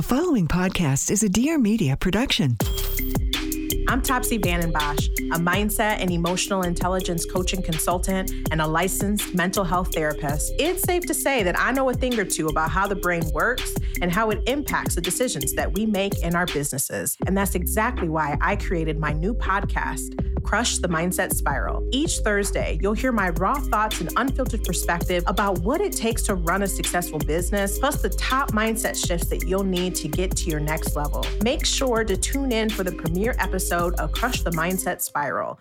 The following podcast is a Dear Media production. I'm Topsy Bosch, a mindset and emotional intelligence coaching consultant and a licensed mental health therapist. It's safe to say that I know a thing or two about how the brain works and how it impacts the decisions that we make in our businesses. And that's exactly why I created my new podcast, Crush the Mindset Spiral. Each Thursday, you'll hear my raw thoughts and unfiltered perspective about what it takes to run a successful business, plus the top mindset shifts that you'll need to get to your next level. Make sure to tune in for the premiere episode of Crush the Mindset Spiral.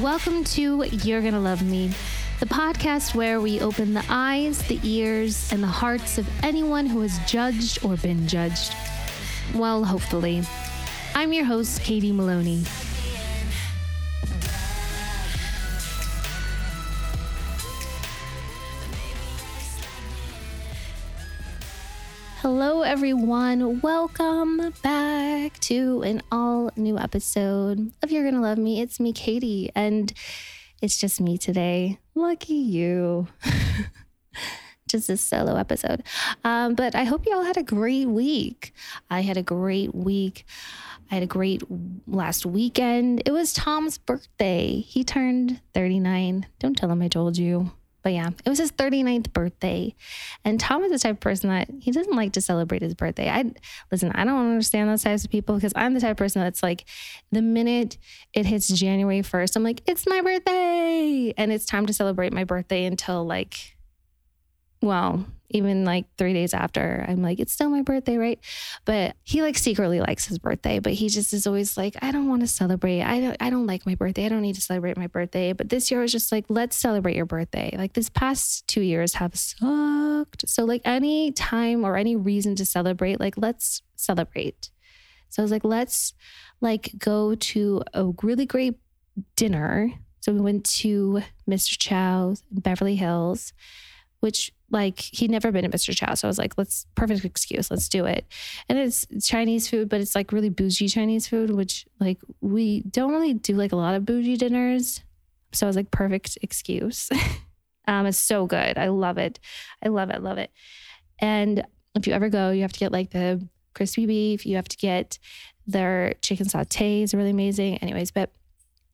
Welcome to You're Gonna Love Me, the podcast where we open the eyes, the ears, and the hearts of anyone who has judged or been judged. Well, hopefully. I'm your host, Katie Maloney. Hello, everyone. Welcome back to an all new episode of You're Gonna Love Me. It's me, Katie, and it's just me today. Lucky you. just a solo episode. Um, but I hope you all had a great week. I had a great week. I had a great last weekend. It was Tom's birthday. He turned 39. Don't tell him I told you. But yeah, it was his 39th birthday. And Tom is the type of person that he doesn't like to celebrate his birthday. I listen, I don't understand those types of people because I'm the type of person that's like, the minute it hits January 1st, I'm like, it's my birthday. And it's time to celebrate my birthday until like, well, even like three days after, I'm like, it's still my birthday, right? But he like secretly likes his birthday, but he just is always like, I don't want to celebrate. I don't I don't like my birthday. I don't need to celebrate my birthday. But this year I was just like, let's celebrate your birthday. Like this past two years have sucked. So like any time or any reason to celebrate, like let's celebrate. So I was like, let's like go to a really great dinner. So we went to Mr. Chow's Beverly Hills, which like he'd never been at Mr. Chow. So I was like, let's perfect excuse, let's do it. And it's Chinese food, but it's like really bougie Chinese food, which like we don't really do like a lot of bougie dinners. So I was like, perfect excuse. um, it's so good. I love it. I love it, love it. And if you ever go, you have to get like the crispy beef, you have to get their chicken saute is really amazing. Anyways, but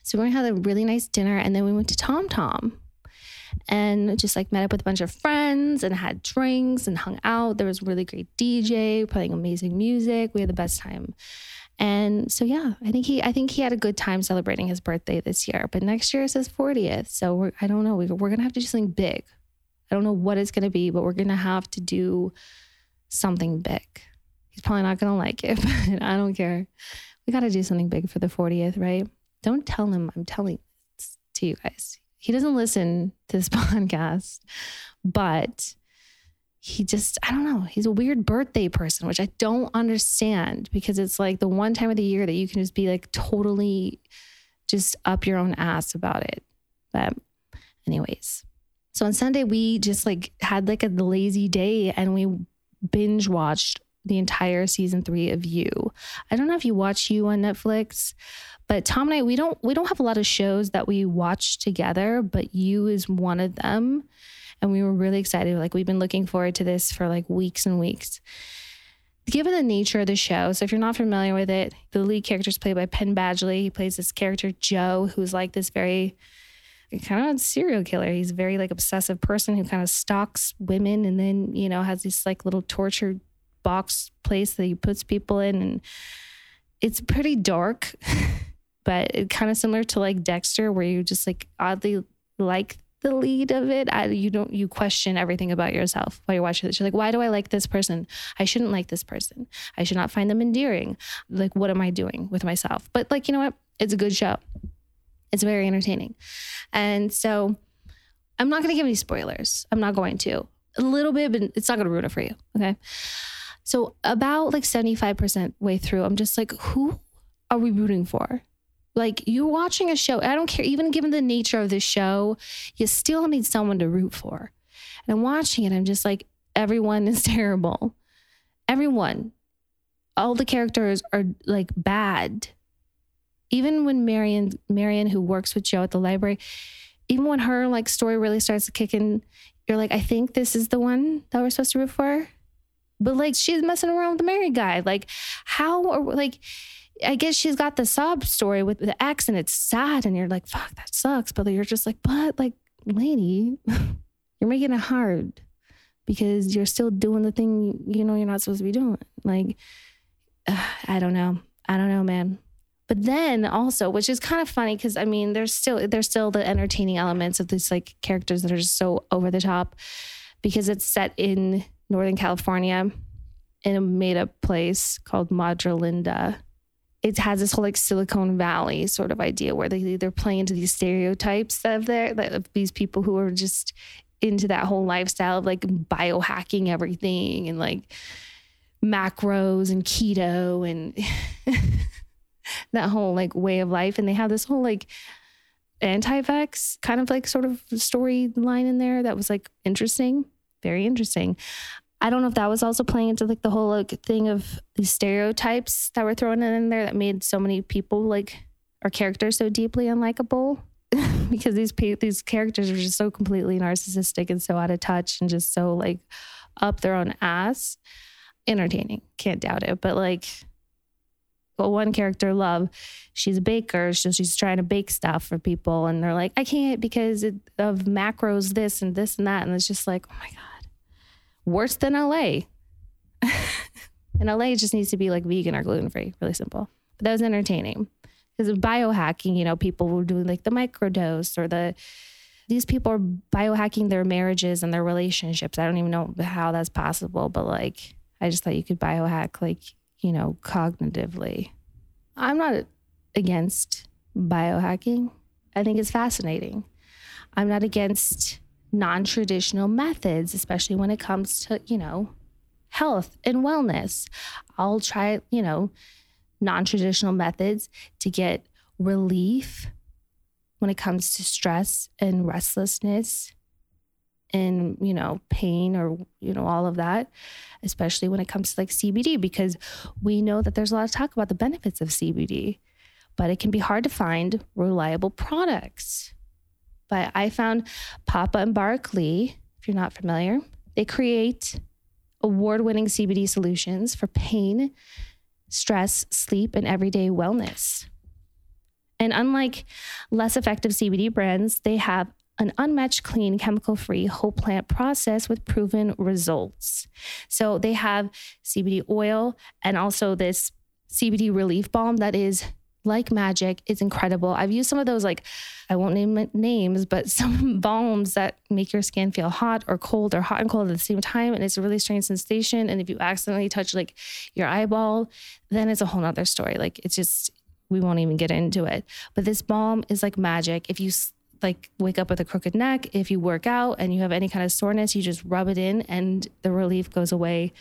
so gonna have a really nice dinner and then we went to Tom Tom and just like met up with a bunch of friends and had drinks and hung out. There was really great DJ playing amazing music. We had the best time. And so yeah, I think he I think he had a good time celebrating his birthday this year. But next year is his 40th. So we're I don't know. We, we're gonna have to do something big. I don't know what it's gonna be, but we're gonna have to do something big. He's probably not gonna like it, but I don't care. We gotta do something big for the 40th, right? Don't tell him I'm telling this to you guys he doesn't listen to this podcast, but he just, I don't know, he's a weird birthday person, which I don't understand because it's like the one time of the year that you can just be like totally just up your own ass about it. But, anyways, so on Sunday, we just like had like a lazy day and we binge watched the entire season three of You. I don't know if you watch You on Netflix, but Tom and I, we don't we don't have a lot of shows that we watch together, but You is one of them. And we were really excited. Like we've been looking forward to this for like weeks and weeks. Given the nature of the show, so if you're not familiar with it, the lead character is played by Penn Badgley. He plays this character Joe, who's like this very kind of serial killer. He's a very like obsessive person who kind of stalks women and then, you know, has this like little tortured box place that he puts people in and it's pretty dark but it kind of similar to like dexter where you just like oddly like the lead of it. I, you don't you question everything about yourself while you're watching this. You're like why do i like this person? I shouldn't like this person. I should not find them endearing. Like what am i doing with myself? But like you know what? It's a good show. It's very entertaining. And so i'm not going to give any spoilers. I'm not going to. A little bit but it's not going to ruin it for you okay so about like 75% way through, I'm just like, who are we rooting for? Like you're watching a show. I don't care, even given the nature of the show, you still need someone to root for. And I'm watching it, I'm just like, everyone is terrible. Everyone. All the characters are like bad. Even when Marienne, Marienne, who works with Joe at the library, even when her like story really starts to kick in, you're like, I think this is the one that we're supposed to root for. But like she's messing around with the married guy. Like, how or like I guess she's got the sob story with the ex and it's sad and you're like, fuck, that sucks. But you're just like, but like, lady, you're making it hard because you're still doing the thing you know you're not supposed to be doing. Like, uh, I don't know. I don't know, man. But then also, which is kind of funny because I mean, there's still there's still the entertaining elements of these like characters that are just so over the top because it's set in Northern California in a made up place called Madre Linda. It has this whole like Silicon Valley sort of idea where they they're playing into these stereotypes of there of these people who are just into that whole lifestyle of like biohacking everything and like macros and keto and that whole like way of life. And they have this whole like anti-vax kind of like sort of storyline in there that was like interesting, very interesting. I don't know if that was also playing into like the whole like thing of the stereotypes that were thrown in there that made so many people like or characters so deeply unlikable because these these characters are just so completely narcissistic and so out of touch and just so like up their own ass. Entertaining, can't doubt it, but like well, one character, Love, she's a baker. So she's trying to bake stuff for people. And they're like, I can't because of macros, this and this and that. And it's just like, oh my God worse than LA. and LA just needs to be like vegan or gluten free, really simple. But that was entertaining because of biohacking, you know, people were doing like the microdose or the, these people are biohacking their marriages and their relationships. I don't even know how that's possible, but like, I just thought you could biohack, like, you know, cognitively. I'm not against biohacking. I think it's fascinating. I'm not against non traditional methods, especially when it comes to, you know, health and wellness. I'll try, you know, non traditional methods to get relief when it comes to stress and restlessness and, you know, pain or, you know, all of that, especially when it comes to like CBD, because we know that there's a lot of talk about the benefits of CBD, but it can be hard to find reliable products. But I found Papa and Barkley, if you're not familiar, they create award winning CBD solutions for pain, stress, sleep, and everyday wellness. And unlike less effective CBD brands, they have an unmatched, clean, chemical free whole plant process with proven results. So they have CBD oil and also this CBD relief balm that is like magic. It's incredible. I've used some of those, like, I won't name names, but some balms that make your skin feel hot or cold or hot and cold at the same time. And it's a really strange sensation. And if you accidentally touch like your eyeball, then it's a whole nother story. Like, it's just, we won't even get into it. But this balm is like magic. If you like wake up with a crooked neck, if you work out and you have any kind of soreness, you just rub it in and the relief goes away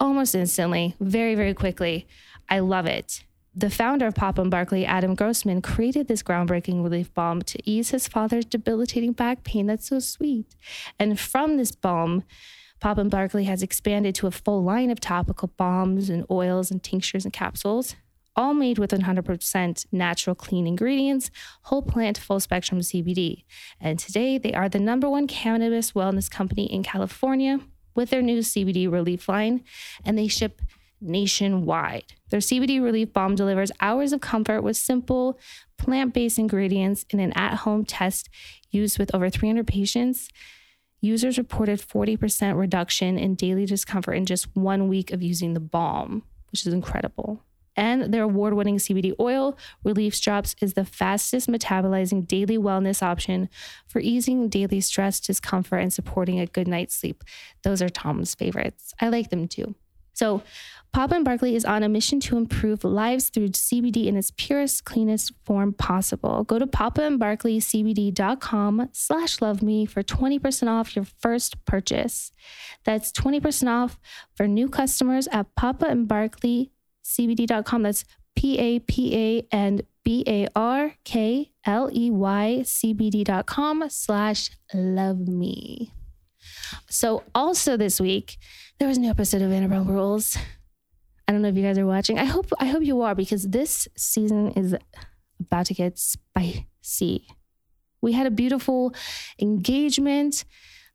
almost instantly, very, very quickly. I love it the founder of Papa and Barkley, Adam Grossman, created this groundbreaking relief balm to ease his father's debilitating back pain. That's so sweet. And from this balm, Papa and Barkley has expanded to a full line of topical balms and oils and tinctures and capsules, all made with 100% natural clean ingredients, whole plant, full spectrum CBD. And today, they are the number one cannabis wellness company in California with their new CBD relief line, and they ship nationwide. Their CBD relief balm delivers hours of comfort with simple plant based ingredients in an at home test used with over 300 patients. Users reported 40% reduction in daily discomfort in just one week of using the balm, which is incredible. And their award winning CBD oil, Relief Drops, is the fastest metabolizing daily wellness option for easing daily stress, discomfort, and supporting a good night's sleep. Those are Tom's favorites. I like them too. So, Papa and Barkley is on a mission to improve lives through CBD in its purest, cleanest form possible. Go to papaandbarkleycbd.com slash love me for 20% off your first purchase. That's 20% off for new customers at papaandbarkleycbd.com. That's P-A-P-A and B-A-R-K-L-E-Y C-B-D.com slash love me. So also this week, there was a new episode of Vanderpump Rules. I don't know if you guys are watching. I hope I hope you are because this season is about to get spicy. We had a beautiful engagement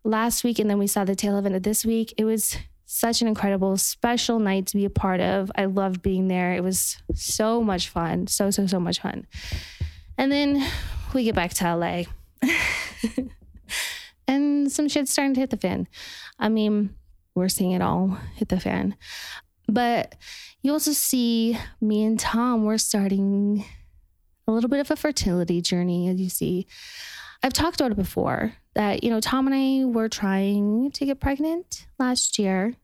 last week, and then we saw the tail of this week. It was such an incredible, special night to be a part of. I loved being there. It was so much fun. So, so, so much fun. And then we get back to LA. and some shit's starting to hit the fan. I mean, we're seeing it all hit the fan. But you also see me and Tom, we're starting a little bit of a fertility journey, as you see. I've talked about it before that, you know, Tom and I were trying to get pregnant last year.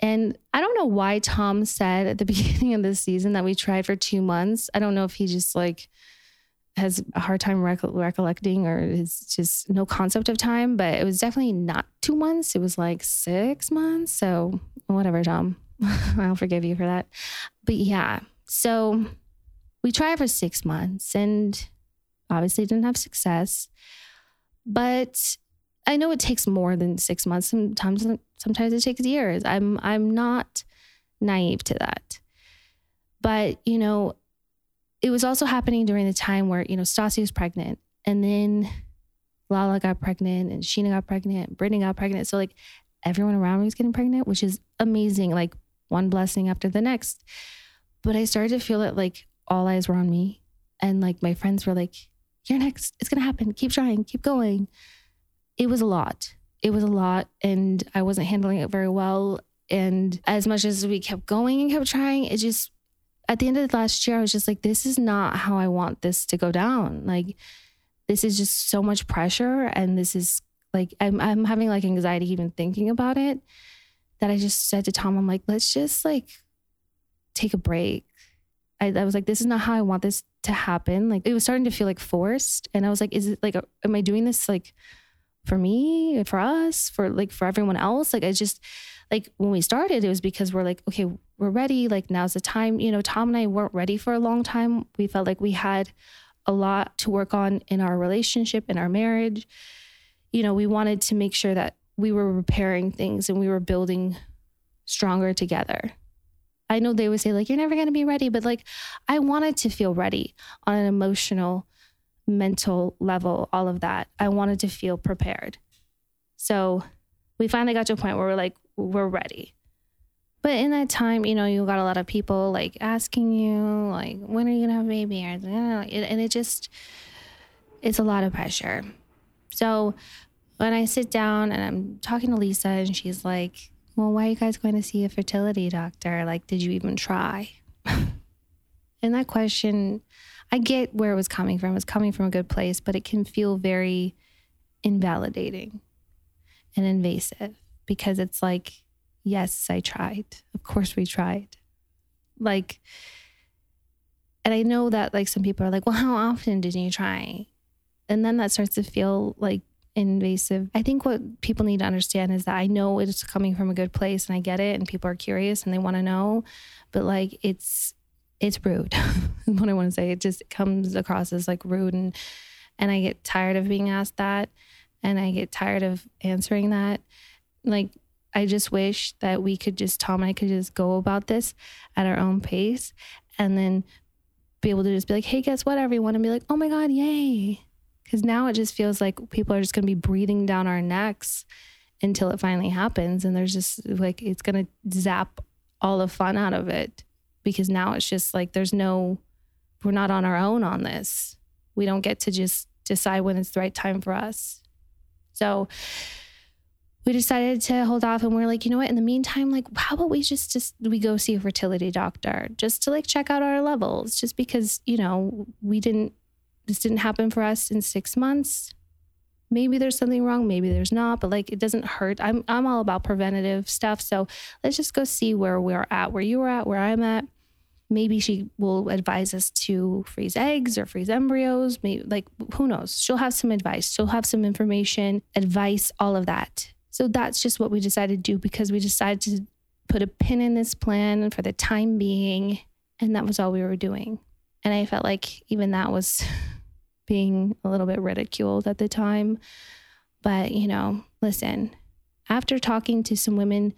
And I don't know why Tom said at the beginning of this season that we tried for two months. I don't know if he just like has a hard time recollecting or is just no concept of time, but it was definitely not two months. It was like six months. So, whatever, Tom. I'll forgive you for that. But yeah, so we tried for six months and obviously didn't have success. But I know it takes more than six months. Sometimes, sometimes it takes years. I'm, I'm not naive to that. But you know, it was also happening during the time where you know Stassi was pregnant, and then Lala got pregnant, and Scheana got pregnant, Brittany got pregnant. So like everyone around me was getting pregnant, which is amazing. Like one blessing after the next. But I started to feel that like all eyes were on me, and like my friends were like, "You're next. It's gonna happen. Keep trying. Keep going." It was a lot. It was a lot, and I wasn't handling it very well. And as much as we kept going and kept trying, it just at the end of the last year, I was just like, this is not how I want this to go down. Like, this is just so much pressure. And this is like, I'm, I'm having like anxiety even thinking about it that I just said to Tom, I'm like, let's just like take a break. I, I was like, this is not how I want this to happen. Like, it was starting to feel like forced. And I was like, is it like, am I doing this like for me, for us, for like for everyone else? Like, I just, like when we started, it was because we're like, okay, we're ready. Like now's the time. You know, Tom and I weren't ready for a long time. We felt like we had a lot to work on in our relationship, in our marriage. You know, we wanted to make sure that we were repairing things and we were building stronger together. I know they would say, like, you're never going to be ready, but like, I wanted to feel ready on an emotional, mental level, all of that. I wanted to feel prepared. So we finally got to a point where we're like, we're ready. But in that time, you know, you got a lot of people like asking you, like, when are you gonna have a baby? And it just, it's a lot of pressure. So when I sit down and I'm talking to Lisa, and she's like, well, why are you guys going to see a fertility doctor? Like, did you even try? and that question, I get where it was coming from. It's coming from a good place, but it can feel very invalidating and invasive because it's like, yes, I tried. Of course, we tried. Like, and I know that like some people are like, well, how often did you try? And then that starts to feel like invasive. I think what people need to understand is that I know it's coming from a good place and I get it and people are curious and they want to know, but like it's it's rude. what I want to say. It just comes across as like rude and and I get tired of being asked that and I get tired of answering that. Like I just wish that we could just, Tom and I could just go about this at our own pace and then be able to just be like, hey, guess what, everyone? And be like, oh my God, yay. Because now it just feels like people are just going to be breathing down our necks until it finally happens. And there's just like, it's going to zap all the fun out of it because now it's just like, there's no, we're not on our own on this. We don't get to just decide when it's the right time for us. So, we decided to hold off and we are like, you know what? In the meantime, like, how about we just just we go see a fertility doctor just to like check out our levels, just because you know we didn't this didn't happen for us in six months. Maybe there's something wrong, maybe there's not, but like it doesn't hurt. I'm I'm all about preventative stuff, so let's just go see where we're at, where you are at, where I'm at. Maybe she will advise us to freeze eggs or freeze embryos. Maybe like who knows? She'll have some advice. She'll have some information, advice, all of that so that's just what we decided to do because we decided to put a pin in this plan for the time being. And that was all we were doing. And I felt like even that was being a little bit ridiculed at the time. But, you know, listen, after talking to some women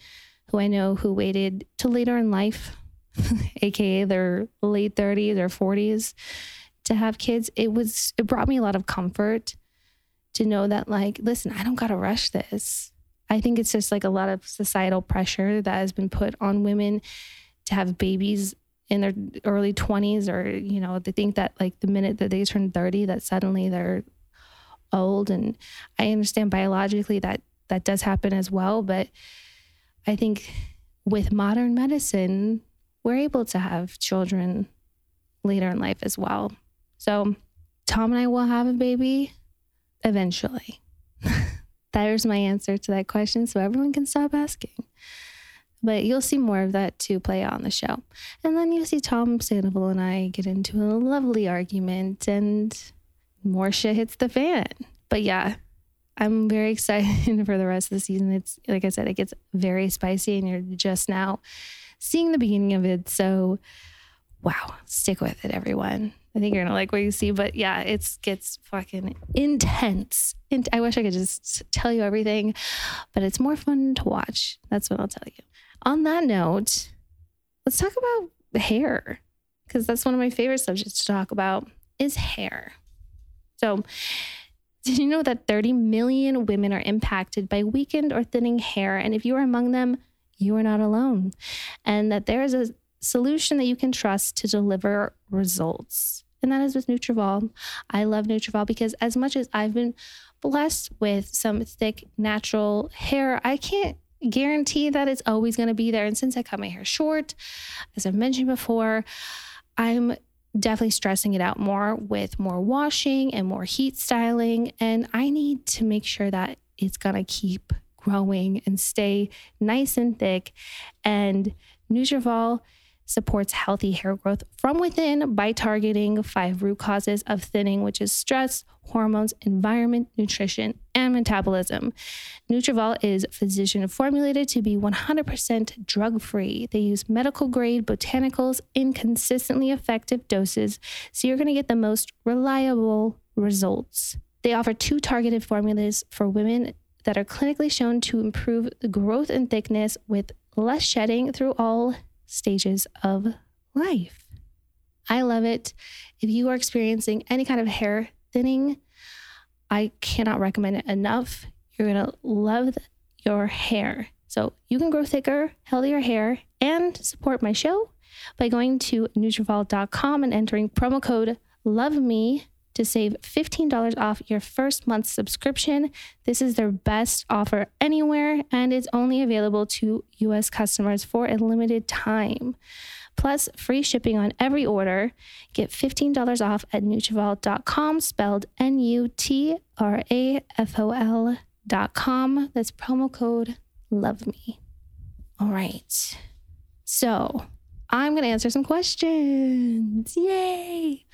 who I know who waited till later in life, aka their late 30s or 40s, to have kids, it was, it brought me a lot of comfort to know that, like, listen, I don't got to rush this. I think it's just like a lot of societal pressure that has been put on women to have babies in their early 20s or you know they think that like the minute that they turn 30 that suddenly they're old. And i understand biologically that that does happen as well but i think with modern medicine we're able to have children later in life as well. So tom and i will have a baby eventually. There's my answer to that question so everyone can stop asking but you'll see more of that to play out on the show. And then you'll see Tom Sandoval and I get into a lovely argument and more shit hits the fan. But yeah, I'm very excited for the rest of the season. It's like I said, it gets very spicy and you're just now seeing the beginning of it. So wow, stick with it, everyone. I think you're gonna like what you see, but yeah, it gets fucking intense. And I wish I could just tell you everything, but it's more fun to watch. That's what I'll tell you on that note, let's talk about hair because that's one of my favorite subjects to talk about is hair. So, did you know that 30 million women are impacted by weakened or thinning hair? And if you are among them, you are not alone. And that there is a solution that you can trust to deliver results. And that is with Nutrafol. I love Nutrafol because as much as I've been blessed with some thick natural hair, I can't guarantee that it's always going to be there. And since I cut my hair short, as I've mentioned before, I'm definitely stressing it out more with more washing and more heat styling. And I need to make sure that it's going to keep growing and stay nice and thick. And Nutrafol supports healthy hair growth from within by targeting five root causes of thinning, which is stress, hormones, environment, nutrition, and metabolism. Nutrafol is physician formulated to be 100% drug free. They use medical grade botanicals in consistently effective doses, so you're going to get the most reliable results. They offer two targeted formulas for women that are clinically shown to improve the growth and thickness with less shedding through all stages of life. I love it. If you are experiencing any kind of hair thinning, I cannot recommend it enough. You're going to love your hair. So you can grow thicker, healthier hair and support my show by going to Nutrafol.com and entering promo code LOVE to save $15 off your first month's subscription. This is their best offer anywhere and it's only available to US customers for a limited time. Plus, free shipping on every order. Get $15 off at Nutrafol.com, spelled N U T R A F O L.com. That's promo code LOVE ME. All right. So, I'm going to answer some questions. Yay!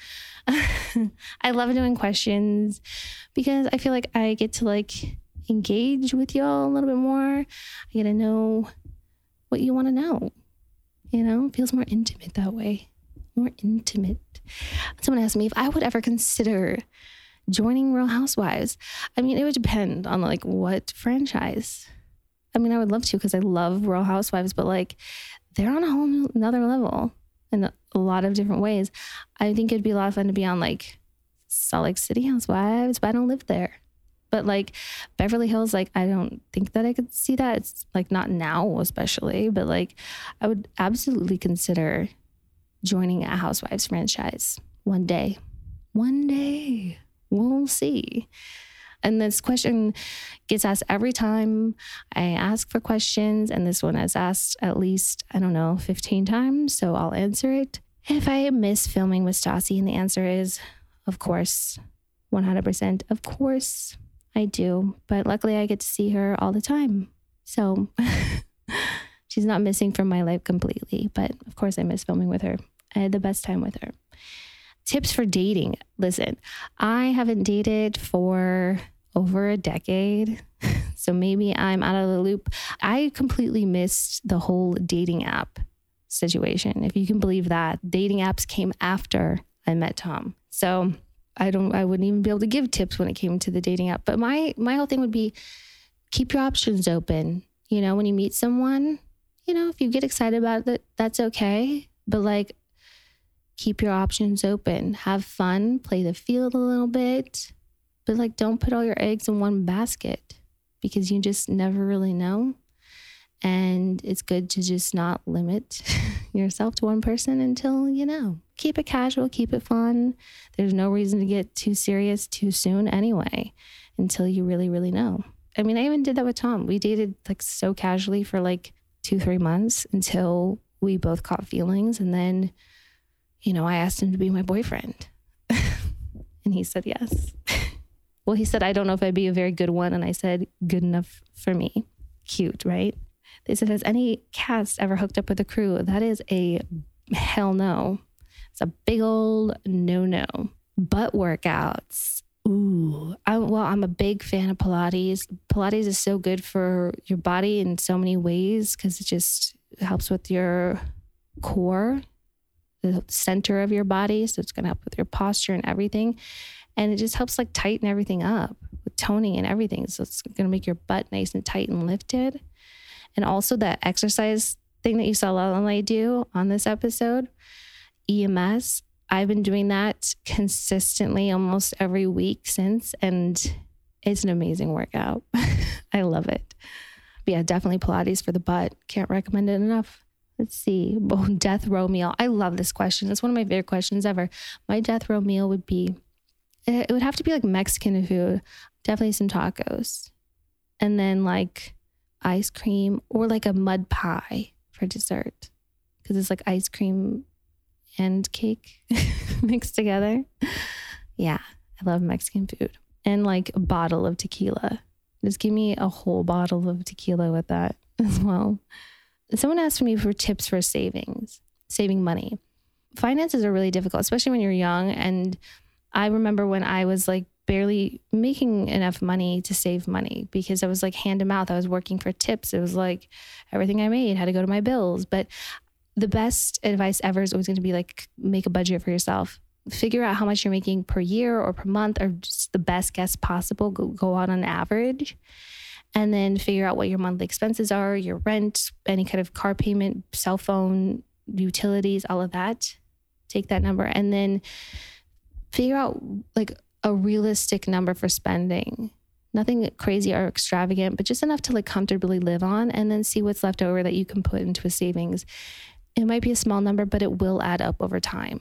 I love doing questions because I feel like I get to like engage with y'all a little bit more. I get to know what you want to know. You know, it feels more intimate that way. More intimate. Someone asked me if I would ever consider joining Real Housewives. I mean, it would depend on like what franchise. I mean, I would love to because I love Real Housewives, but like they're on a whole new, another level in a lot of different ways. I think it'd be a lot of fun to be on like Salt Lake City Housewives, but I don't live there. But like Beverly Hills, like I don't think that I could see that. It's like not now, especially, but like I would absolutely consider joining a Housewives franchise one day. One day. We'll see. And this question gets asked every time I ask for questions. And this one has asked at least, I don't know, 15 times. So I'll answer it. If I miss filming with Stassi, and the answer is, of course, 100%. Of course, I do. But luckily, I get to see her all the time. So she's not missing from my life completely. But of course, I miss filming with her. I had the best time with her tips for dating. Listen, I haven't dated for over a decade. So maybe I'm out of the loop. I completely missed the whole dating app situation. If you can believe that, dating apps came after I met Tom. So I don't I wouldn't even be able to give tips when it came to the dating app. But my my whole thing would be keep your options open. You know, when you meet someone, you know, if you get excited about it, that's okay. But like keep your options open. Have fun, play the field a little bit, But like, don't put all your eggs in one basket because you just never really know. And it's good to just not limit yourself to one person until you know. Keep it casual, keep it fun. There's no reason to get too serious too soon anyway, until you really, really know. I mean, I even did that with Tom. We dated like so casually for like two, three months until we both caught feelings. And then, you know, I asked him to be my boyfriend. and he said yes. well, he said, I don't know if I'd be a very good one. And I said, good enough for me. Cute, right? They said, Has any cast ever hooked up with a crew? That is a hell no. It's a big old no no. Butt workouts. Ooh, I, well, I'm a big fan of Pilates. Pilates is so good for your body in so many ways because it just helps with your core, the center of your body. So it's going to help with your posture and everything. And it just helps like tighten everything up with toning and everything. So it's going to make your butt nice and tight and lifted. And also that exercise thing that you saw Lala do on this episode, EMS. I've been doing that consistently almost every week since, and it's an amazing workout. I love it. But yeah, definitely Pilates for the butt. Can't recommend it enough. Let's see. Death row meal. I love this question. It's one of my favorite questions ever. My death row meal would be it would have to be like Mexican food, definitely some tacos. And then like ice cream or like a mud pie for dessert because it's like ice cream and cake mixed together. Yeah, I love Mexican food. And like a bottle of tequila. Just give me a whole bottle of tequila with that as well. Someone asked me for tips for savings, saving money. Finances are really difficult, especially when you're young. And I remember when I was like barely making enough money to save money because I was like hand to mouth. I was working for tips. It was like everything I made had to go to my bills. But the best advice ever is always going to be like make a budget for yourself. Figure out how much you're making per year or per month or just the best guess possible. Go, go out on average and then figure out what your monthly expenses are, your rent, any kind of car payment, cell phone, utilities, all of that. Take that number and then figure out like a realistic number for spending. Nothing crazy or extravagant, but just enough to like comfortably live on and then see what's left over that you can put into a savings. It might be a small number, but it will add up over time.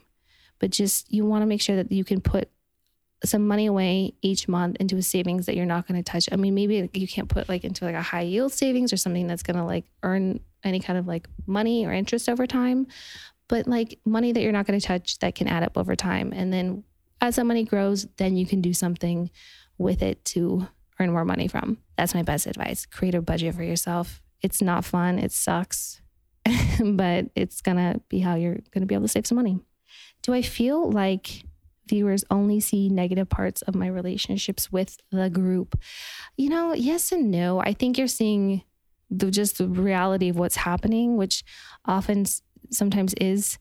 But just you want to make sure that you can put some money away each month into a savings that you're not going to touch. I mean, maybe you can't put like into like a high yield savings or something that's going to like earn any kind of like money or interest over time, but like money that you're not going to touch that can add up over time. And then as that money grows, then you can do something with it to earn more money from. That's my best advice. Create a budget for yourself. It's not fun, it sucks, but it's gonna be how you're gonna be able to save some money. Do I feel like viewers only see negative parts of my relationships with the group? You know, yes and no. I think you're seeing the, just the reality of what's happening, which often sometimes is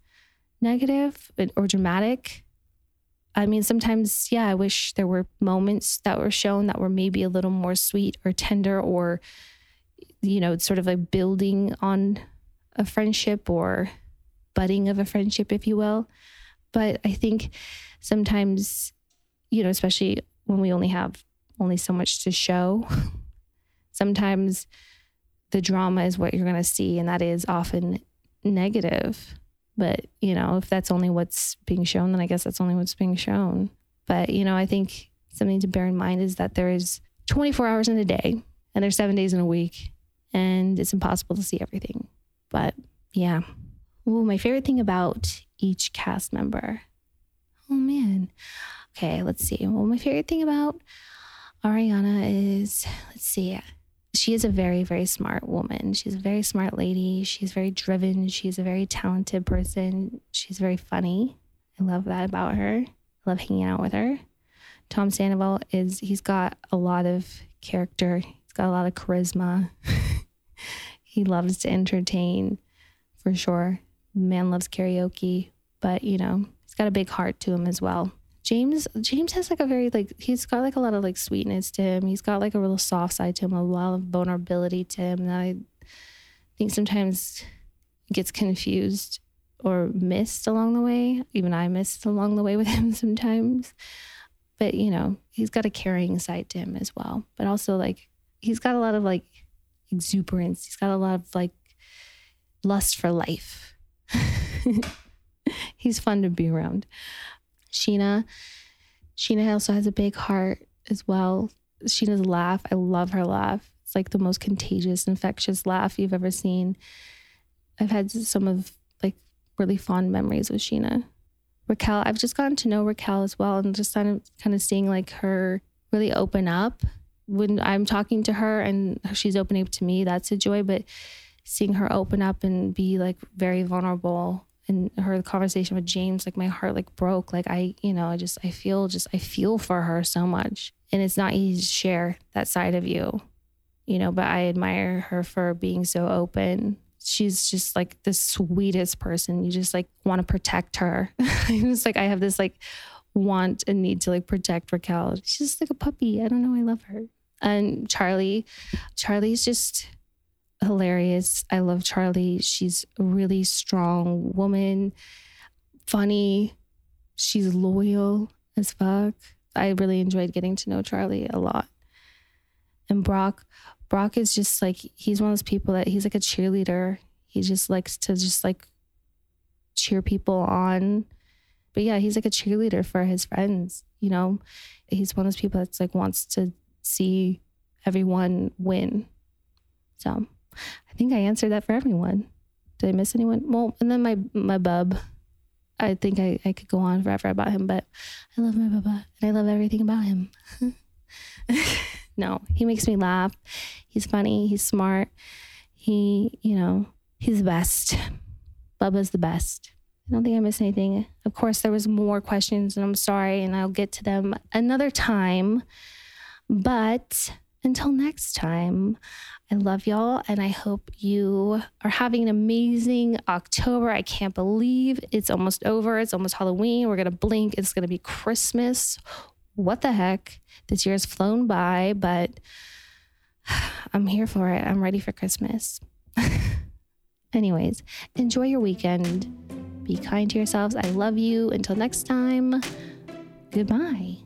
negative or dramatic I mean, sometimes, yeah, I wish there were moments that were shown that were maybe a little more sweet or tender or, you know, sort of like building on a friendship or budding of a friendship, if you will. But I think sometimes, you know, especially when we only have only so much to show, sometimes the drama is what you're going to see. And that is often negative. But, you know, if that's only what's being shown, then I guess that's only what's being shown. But, you know, I think something to bear in mind is that there is 24 hours in a day and there's seven days in a week, and it's impossible to see everything. But yeah. Ooh, my favorite thing about each cast member. Oh man. Okay, let's see. Well, my favorite thing about Ariana is let's see she is a very, very smart woman. She's a very smart lady. She's very driven. She's a very talented person. She's very funny. I love that about her. I love hanging out with her. Tom Sandoval is, he's got a lot of character, he's got a lot of charisma. he loves to entertain for sure. Man loves karaoke, but you know, he's got a big heart to him as well. James James has like a very like he's got like a lot of like sweetness to him. He's got like a real soft side to him, a lot of vulnerability to him that I think sometimes gets confused or missed along the way. Even I missed along the way with him sometimes. but you know, he's got a caring side to him as well. But also like he's got a lot of like exuberance. He's got a lot of like lust for life. he's fun to be around. Scheana, Scheana also has a big heart as well. Scheana's laugh, I love her laugh. It's like the most contagious, infectious laugh you've ever seen. I've had some of like really fond memories with Scheana. Raquel, I've just gotten to know Raquel as well and just kind of kind of seeing like her really open up when I'm talking to her and she's opening up to me, that's a joy. But seeing her open up and be like very vulnerable and her conversation with James, like my heart like broke. Like I, you know, I just I feel just I feel for her so much. And it's not easy to share that side of you, you know, but I admire her for being so open she's just like the sweetest person. You just like want to protect her. it's like I have this like want and need to like protect Raquel. She's just like a puppy. I don't know. I love her. And Charlie, Charlie's just hilarious. I love Charlie. She's a really strong woman, funny. She's loyal as fuck. I really enjoyed getting to know Charlie a lot. And Brock, Brock is just like he's one of those people that he's like a cheerleader. He just likes to just like cheer people on. But yeah, he's like a cheerleader for his friends, you know. He's one of those people that's like wants to see everyone win. So, I think I answered that for everyone. Did I miss anyone? Well, and then my my bub. I think I, I could go on forever about him, but I love my bubba and I love everything about him. No, he makes me laugh. He's funny. He's smart. He, you know, he's the best. Bubba's the best. I don't think I missed anything. Of course, there was more questions, and I'm sorry, and I'll get to them another time. But until next time, I love y'all, and I hope you are having an amazing October. I can't believe it's almost over. It's almost Halloween. We're gonna blink. It's gonna be Christmas what the heck? This year has flown by, but I'm here for it. I'm ready for Christmas. Anyways, enjoy your weekend. Be kind to yourselves. I love you. Until next time, goodbye.